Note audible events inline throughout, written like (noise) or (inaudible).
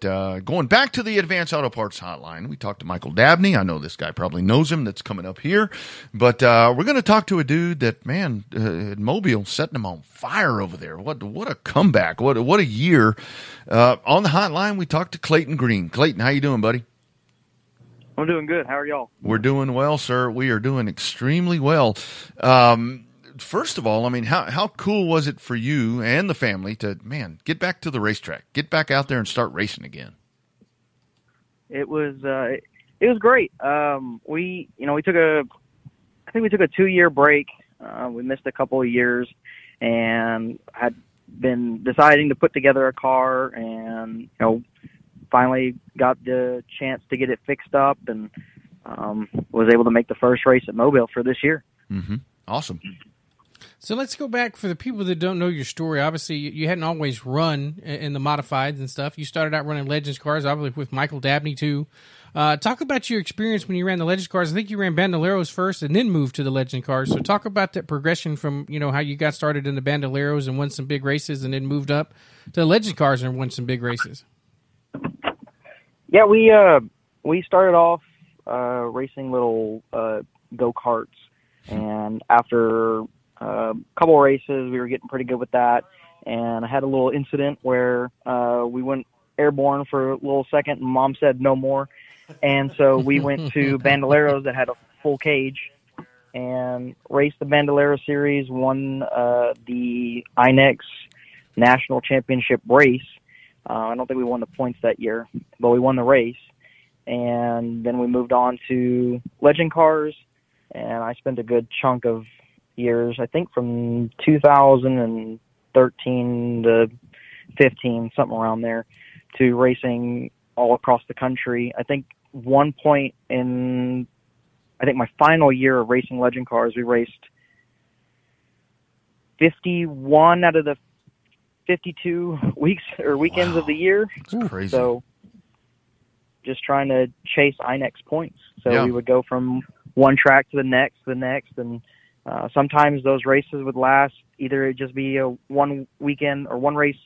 But uh, going back to the Advanced Auto Parts Hotline, we talked to Michael Dabney. I know this guy probably knows him. That's coming up here. But uh, we're going to talk to a dude that man, uh, Mobile setting him on fire over there. What what a comeback! What what a year! Uh, on the hotline, we talked to Clayton Green. Clayton, how you doing, buddy? I'm doing good. How are y'all? We're doing well, sir. We are doing extremely well. Um, first of all, I mean, how how cool was it for you and the family to man get back to the racetrack, get back out there and start racing again? It was uh, it, was great. Um, we you know we took a I think we took a two year break. Uh, we missed a couple of years and had been deciding to put together a car and you know finally got the chance to get it fixed up and um, was able to make the first race at Mobile for this year. Mm-hmm. Awesome. So let's go back for the people that don't know your story. Obviously, you hadn't always run in the modifieds and stuff. You started out running Legends cars, obviously with Michael Dabney too. Uh, talk about your experience when you ran the Legends cars. I think you ran Bandoleros first and then moved to the Legend cars. So talk about that progression from you know how you got started in the Bandoleros and won some big races, and then moved up to the Legend cars and won some big races. Yeah, we uh, we started off uh, racing little uh, go karts, and after a couple of races, we were getting pretty good with that. And I had a little incident where uh, we went airborne for a little second, and Mom said no more. And so we went to (laughs) Bandoleros that had a full cage and raced the Bandolero Series, won uh, the INEX National Championship race. Uh, I don't think we won the points that year, but we won the race. And then we moved on to Legend Cars, and I spent a good chunk of years, I think from 2013 to 15, something around there, to racing all across the country. I think one point in, I think my final year of racing legend cars, we raced 51 out of the 52 (laughs) weeks or weekends wow. of the year. That's crazy. So just trying to chase INEX points. So yeah. we would go from one track to the next, the next, and uh, sometimes those races would last either it just be a one weekend or one race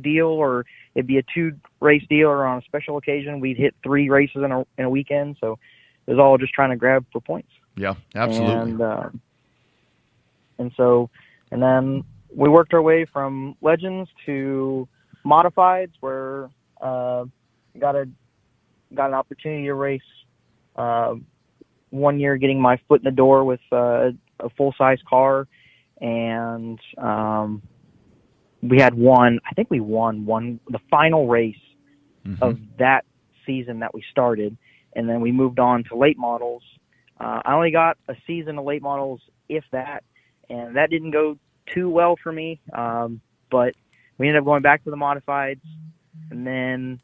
deal, or it'd be a two race deal, or on a special occasion we'd hit three races in a in a weekend. So it was all just trying to grab for points. Yeah, absolutely. And uh, and so and then we worked our way from legends to modifieds, where uh, got a got an opportunity to race. Uh, one year, getting my foot in the door with uh, a full size car, and um, we had one. I think we won one the final race mm-hmm. of that season that we started, and then we moved on to late models. Uh, I only got a season of late models, if that, and that didn't go too well for me. Um, but we ended up going back to the modifieds, and then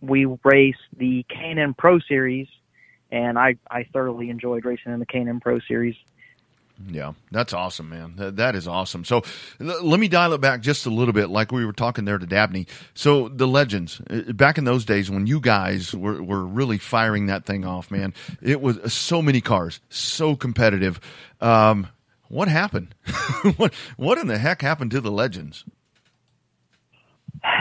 we raced the K&N Pro Series, and I I thoroughly enjoyed racing in the K&N Pro Series. Yeah, that's awesome, man. That, that is awesome. So l- let me dial it back just a little bit, like we were talking there to Dabney. So the legends uh, back in those days when you guys were, were really firing that thing off, man, it was so many cars, so competitive. Um, what happened? (laughs) what what in the heck happened to the legends?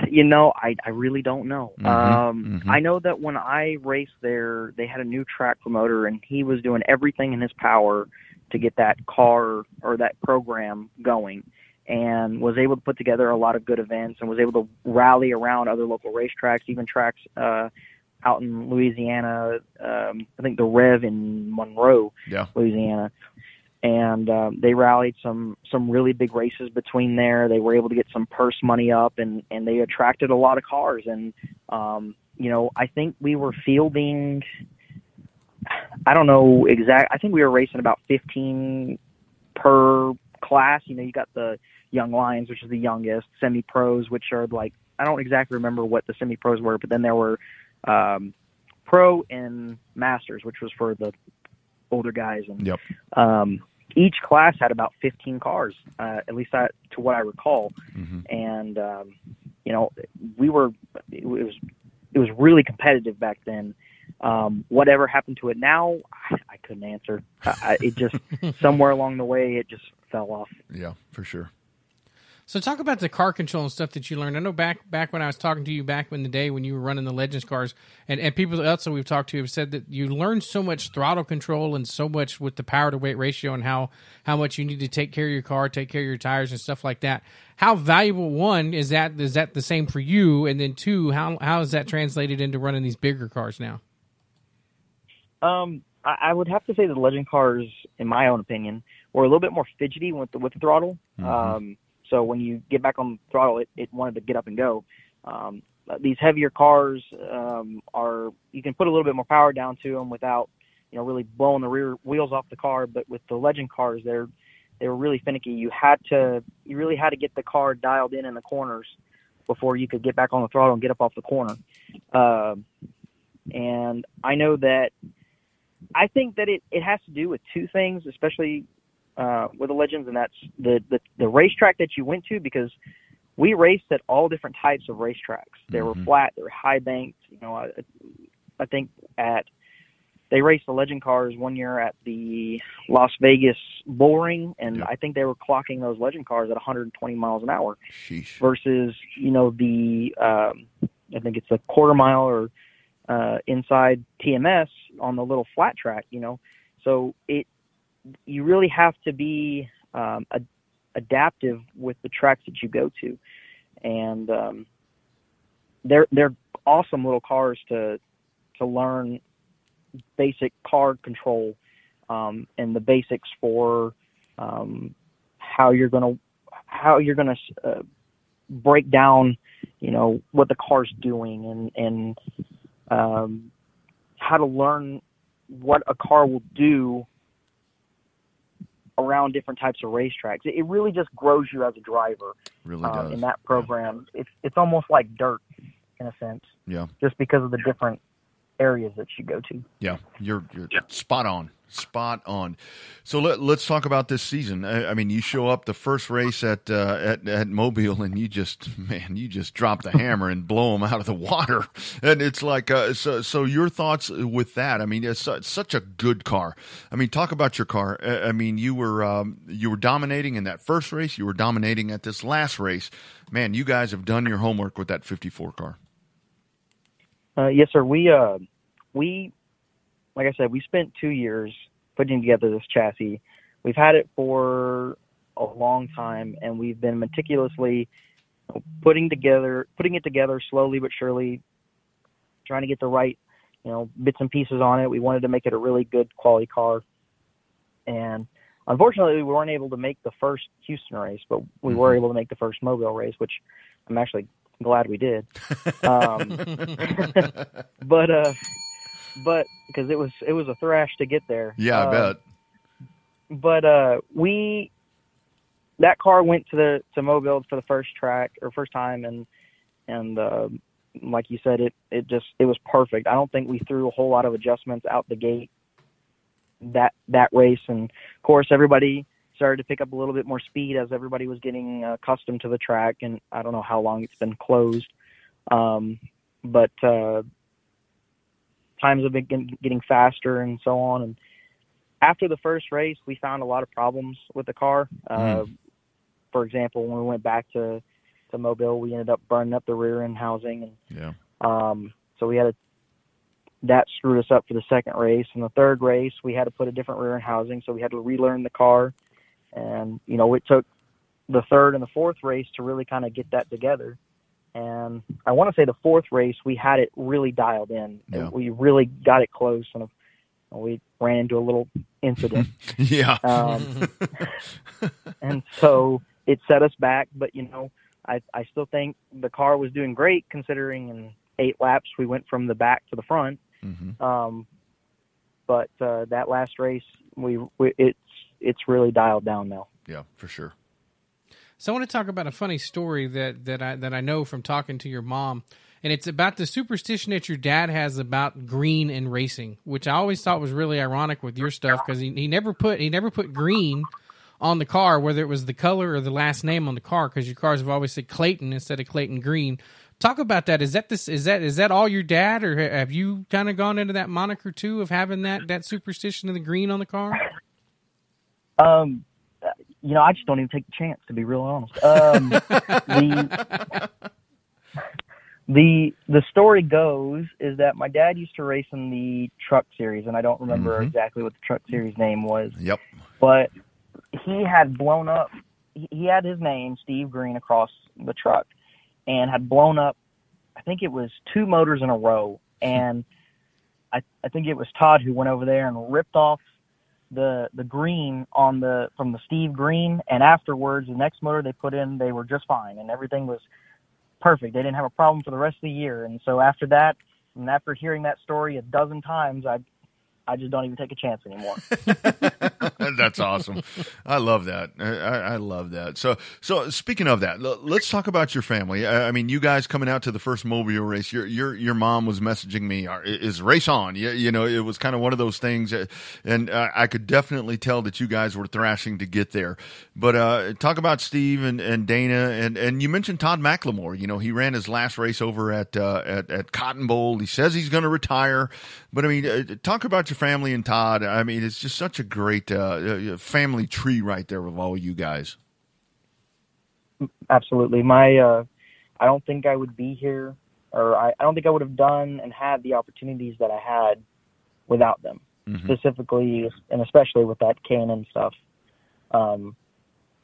You know, I I really don't know. Mhm, Um, mhm. I know that when I raced there, they had a new track promoter, and he was doing everything in his power to get that car or that program going and was able to put together a lot of good events and was able to rally around other local racetracks, even tracks uh, out in Louisiana. Um, I think the Rev in Monroe, Yeah. Louisiana, and um, they rallied some some really big races between there. They were able to get some purse money up, and and they attracted a lot of cars. And um, you know, I think we were fielding. I don't know exact. I think we were racing about 15 per class. You know, you got the Young Lions, which is the youngest, semi pros, which are like I don't exactly remember what the semi pros were, but then there were um, pro and masters, which was for the older guys. And Yep. um, each class had about 15 cars, uh, at least that, to what I recall. Mhm. And um, you know, we were it was it was really competitive back then. Um, whatever happened to it now, I, I couldn't answer. I, I, it just (laughs) somewhere along the way, it just fell off. Yeah, for sure. So talk about the car control and stuff that you learned. I know back back when I was talking to you back in the day when you were running the Legends cars, and, and people else that we've talked to have said that you learned so much throttle control and so much with the power to weight ratio and how how much you need to take care of your car, take care of your tires and stuff like that. How valuable one is that? Is that the same for you? And then two, how how is that translated into running these bigger cars now? Um, I, I would have to say the Legend cars, in my own opinion, were a little bit more fidgety with the with the throttle. Mhm. Um, so when you get back on the throttle, it, it wanted to get up and go. Um, these heavier cars um, are you can put a little bit more power down to them without you know really blowing the rear wheels off the car. But with the Legend cars, they're they were really finicky. You had to you really had to get the car dialed in in the corners before you could get back on the throttle and get up off the corner. Um and I know that I think that it, it has to do with two things, especially uh, with the legends, and that's the, the the racetrack that you went to because we raced at all different types of racetracks. They were Mhm. flat, they were high banked. You know, I, I think at they raced the legend cars one year at the Las Vegas Bull Ring, and Yeah. I think they were clocking those legend cars at 120 miles an hour Sheesh. versus you know the um, I think it's a quarter mile or uh, inside TMS on the little flat track. You know, so it you really have to be um, ad- adaptive with the tracks that you go to, and um, they're they're awesome little cars to to learn basic car control um, and the basics for um, how you're gonna how you're gonna uh, break down, you know, what the car's doing and and um, how to learn what a car will do around different types of racetracks. It, it really just grows you as a driver Really um, does. in that program. It's it's almost like dirt in a sense, yeah. just because of the different areas that you go to. Yeah, you're you're spot on, spot on. So let, let's talk about this season. I, I mean, you show up the first race at uh, at at Mobile, and you just man, you just drop the hammer and blow them out of the water. And it's like uh, so. So your thoughts with that? I mean, it's such a good car. I mean, talk about your car. I, I mean, you were um, you were dominating in that first race. You were dominating at this last race. Man, you guys have done your homework with that 54 car. Uh, yes, sir. We uh, we like I said, we spent two years putting together this chassis. We've had it for a long time, and we've been meticulously putting together, putting it together slowly but surely, trying to get the right, you know, bits and pieces on it. We wanted to make it a really good quality car, and unfortunately, we weren't able to make the first Houston race, but we were Mhm. able to make the first Mobile race, which I'm actually glad we did. (laughs) Um, (laughs) but uh but because it was it was a thrash to get there. Yeah, I Um, bet. but uh we that car went to the to mobile for the first track or first time and and uh like you said it it just it was perfect. I don't think we threw a whole lot of adjustments out the gate that that race. And of course everybody started to pick up a little bit more speed as everybody was getting uh, accustomed to the track and i don't know how long it's been closed. Um but uh times have been getting- getting faster and so on and after the first race we found a lot of problems with the car uh for example when we went back to to mobile we ended up burning up the rear end housing and Yeah. um, so we had a, that screwed us up for the second race. And the third race, we had to put a different rear end housing, so we had to relearn the car. And you know, it took the third and the fourth race to really kind of get that together. And I want to say the fourth race, we had it really dialed in. Yeah. We really got it close, and we ran into a little incident. (laughs) Yeah. Um, (laughs) and so it set us back. But you know, I I still think the car was doing great considering in eight laps we went from the back to the front. hmm Um, but uh, that last race, we, we it's it's really dialed down now. Yeah, for sure. So I want to talk about a funny story that that I that I know from talking to your mom, and it's about the superstition that your dad has about green and racing, which I always thought was really ironic with your stuff because he, he never put he never put green on the car, whether it was the color or the last name on the car, because your cars have always said Clayton instead of Clayton Green. Talk about that. Is that this? Is that is that all your dad, or have you kind of gone into that moniker too of having that that superstition of the green on the car? Um, you know, I just don't even take the chance to be real honest. Um, the (laughs) the the story goes is that my dad used to race in the truck series, and I don't remember Mhm. exactly what the truck series name was, Yep. but he had blown up. He he had his name Steve Green across the truck, and had blown up. I think it was two motors in a row, and I I think it was Todd who went over there and ripped off the the green on the from the Steve Green, and afterwards the next motor they put in, they were just fine, and everything was perfect. They didn't have a problem for the rest of the year, and so after that, and after hearing that story a dozen times, I I just don't even take a chance anymore. (laughs) That's awesome. I love that. I, I I love that. So, so speaking of that, let's talk about your family. I, I mean, you guys coming out to the first mobile race. Your your your mom was messaging me, "Is race on?" You, you know, it was kind of one of those things, and uh, I could definitely tell that you guys were thrashing to get there. But uh, talk about Steve and, and Dana, and, and you mentioned Todd McLemore. You know, he ran his last race over at uh, at, at Cotton Bowl. He says he's going to retire, but I mean, uh, talk about your family and Todd. I mean, it's just such a great uh, uh, family tree right there with all you guys. Absolutely. My uh I don't think I would be here or I, I don't think I would have done and had the opportunities that I had without them. Mhm. Specifically and especially with that K&N stuff. Um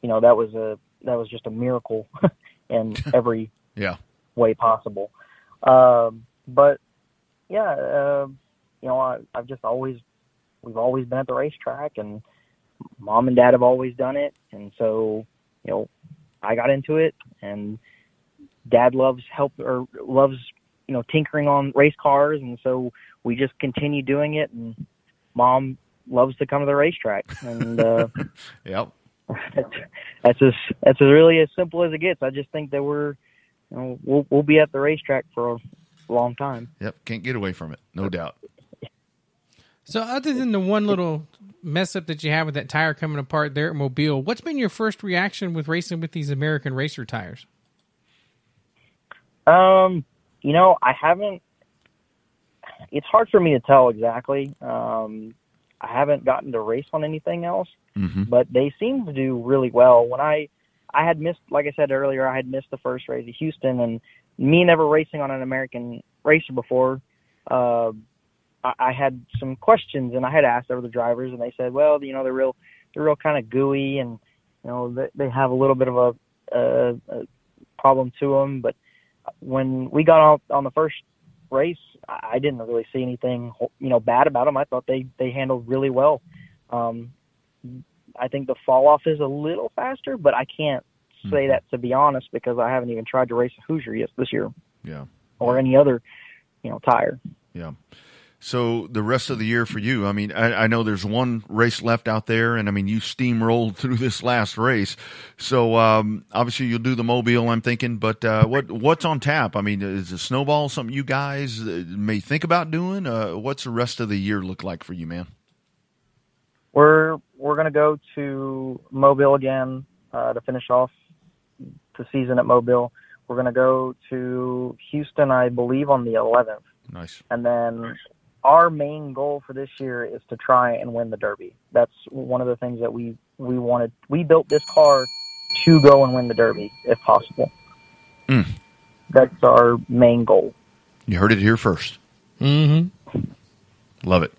you know, that was a that was just a miracle (laughs) in (laughs) every Yeah. way possible. Um but yeah, uh, you know, I I've just always we've always been at the racetrack and mom and dad have always done it and so, you know, I got into it, and Dad loves help or loves you know tinkering on race cars, and so we just continue doing it. And Mom loves to come to the racetrack, and uh, (laughs) Yep. that's (laughs) that's as that's as really as simple as it gets. I just think that we're you know we'll we'll be at the racetrack for a long time. Yep. Can't get away from it. No doubt. So, other than the one little mess up that you have with that tire coming apart there at Mobile, what's been your first reaction with racing with these American racer tires? Um, you know, I haven't. It's hard for me to tell exactly. Um, I haven't gotten to race on anything else. hmm but they seem to do really well. When I I had missed, like I said earlier, I had missed the first race at Houston, and me never racing on an American racer before. Uh, I, I had some questions, and I had asked over the drivers, and they said, well, you know, they're real, they're real kind of gooey, and you know, they, they have a little bit of a, a, a problem to them. But when we got on on the first race, I I didn't really see anything, you know, bad about them. I thought they they handled really well. Um, I think the fall off is a little faster, but I can't say Mhm. that to be honest because I haven't even tried to race a Hoosier yet this year Yeah. or any other, you know, tire. Yeah. So the rest of the year for you, I mean, I, I know there's one race left out there, and I mean, you steamrolled (laughs) through this last race. So um, obviously you'll do the mobile, I'm thinking. But uh, what what's on tap? I mean, is the snowball something you guys uh, may think about doing? Uh, what's the rest of the year look like for you, man? We're we're gonna go to Mobile again uh, to finish off the season at Mobile. We're gonna go to Houston, I believe, on the 11th, Nice. and then our main goal for this year is to try and win the Derby. That's one of the things that we we wanted. We built this car to go and win the Derby if possible. Mm. That's our main goal. You heard it here first. Mm-hmm. Love it.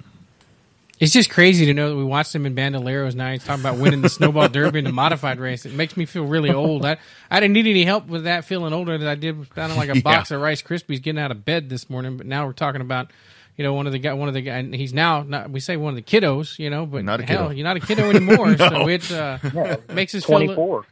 It's just crazy to know that we watched him in Bandoleros. Now he's talking about winning the snowball derby in the modified race. It makes me feel really old. I, I didn't need any help with that feeling older than I did sounding like a (laughs) Yeah. box of Rice Krispies getting out of bed this morning. But now we're talking about, you know, one of the guy, one of the guy. And he's now not. We say one of the kiddos, you know, but Not a hell, kiddo. you're not a kiddo anymore. (laughs) No. So it uh, Yeah, makes us feel.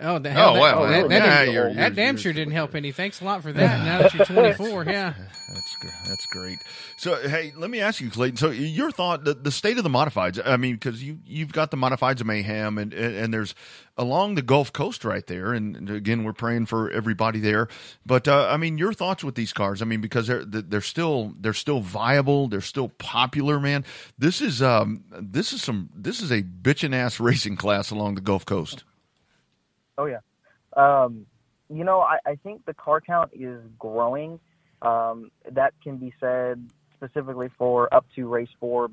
24. Oh, the hell! Oh, that, wow. that, that, Yeah, didn't- you're- that you're- damn you're- sure didn't help any. Thanks a lot for that. Now that you're (laughs) 24, yeah. That's that's great. So, hey, let me ask you, Clayton. So, your thought, the, the state of the modifieds. I mean, because you you've got the modifieds of mayhem, and, and and there's along the Gulf Coast right there, and, and again, we're praying for everybody there. But uh, I mean, your thoughts with these cars? I mean, because they're they're still they're still viable, they're still popular, man. This is um this is some this is a bitchin' ass (laughs) racing class along the Gulf Coast. Oh yeah. Um, you know, I, I think the car count is growing. Um, that can be said specifically for up to race four,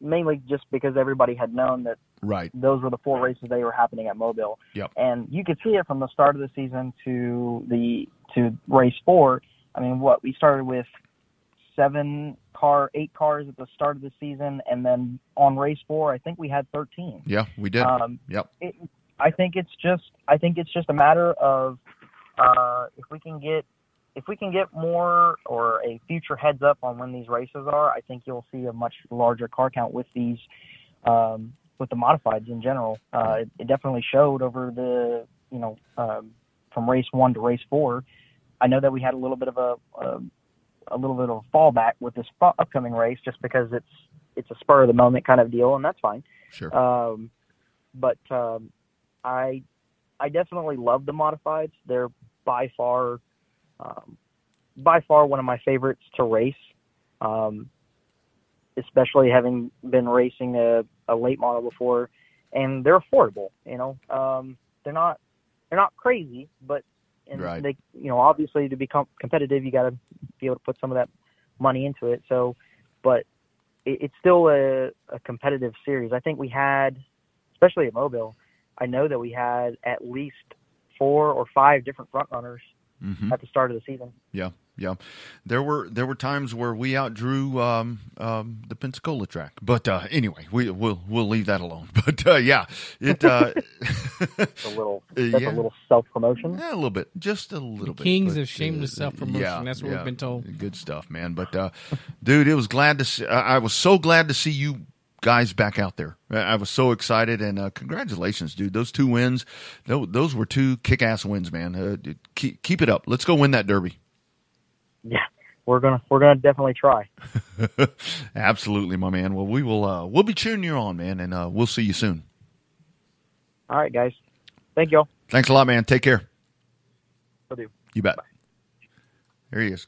mainly just because everybody had known that Right. those were the four races they were happening at Mobile. Yep. And you could see it from the start of the season to the to race four. I mean, what we started with seven car, eight cars at the start of the season, and then on race four, I think we had thirteen. Yeah, we did. Um, yep. it, I think it's just I think it's just a matter of uh, if we can get if we can get more or a future heads up on when these races are, I think you'll see a much larger car count with these um, with the modifieds in general. Uh, it, it definitely showed over the you know um, from race one to race four. I know that we had a little bit of a, a a little bit of a fallback with this upcoming race just because it's it's a spur of the moment kind of deal, and that's fine. Sure. Um, but um, I I definitely love the modifieds. They're by far um, by far one of my favorites to race. Um, especially having been racing a, a late model before, and they're affordable. You know, um, they're not they're not crazy, but and Right. they you know obviously to become competitive, you got to be able to put some of that money into it. So, but it, it's still a, a competitive series. I think we had, especially at Mobile, I know that we had at least four or five different front runners hmm at the start of the season. Yeah, yeah. There were there were times where we outdrew um, um, the Pensacola track, but uh, anyway, we we'll we'll leave that alone. (laughs) But uh, yeah, it uh, (laughs) It's a little (laughs) that's yeah. a little self promotion. yeah, a little bit, just a little bit. kings but, of shameless uh, self-promotion. yeah, That's what yeah. we've been told. Good stuff, man. But uh, dude, it was glad to. See, I I was so glad to see you guys back out there. I was so excited, and uh, congratulations, dude. Those two wins, those, those were two kick-ass wins, man. Uh, keep keep it up. Let's go win that derby. Yeah, we're gonna we're gonna definitely try. (laughs) Absolutely, my man. Well, we will. Uh, we'll be cheering you on, man, and uh, we'll see you soon. All right, guys. Thank y'all. Thanks a lot, man. Take care. Will do. You bet. There he is.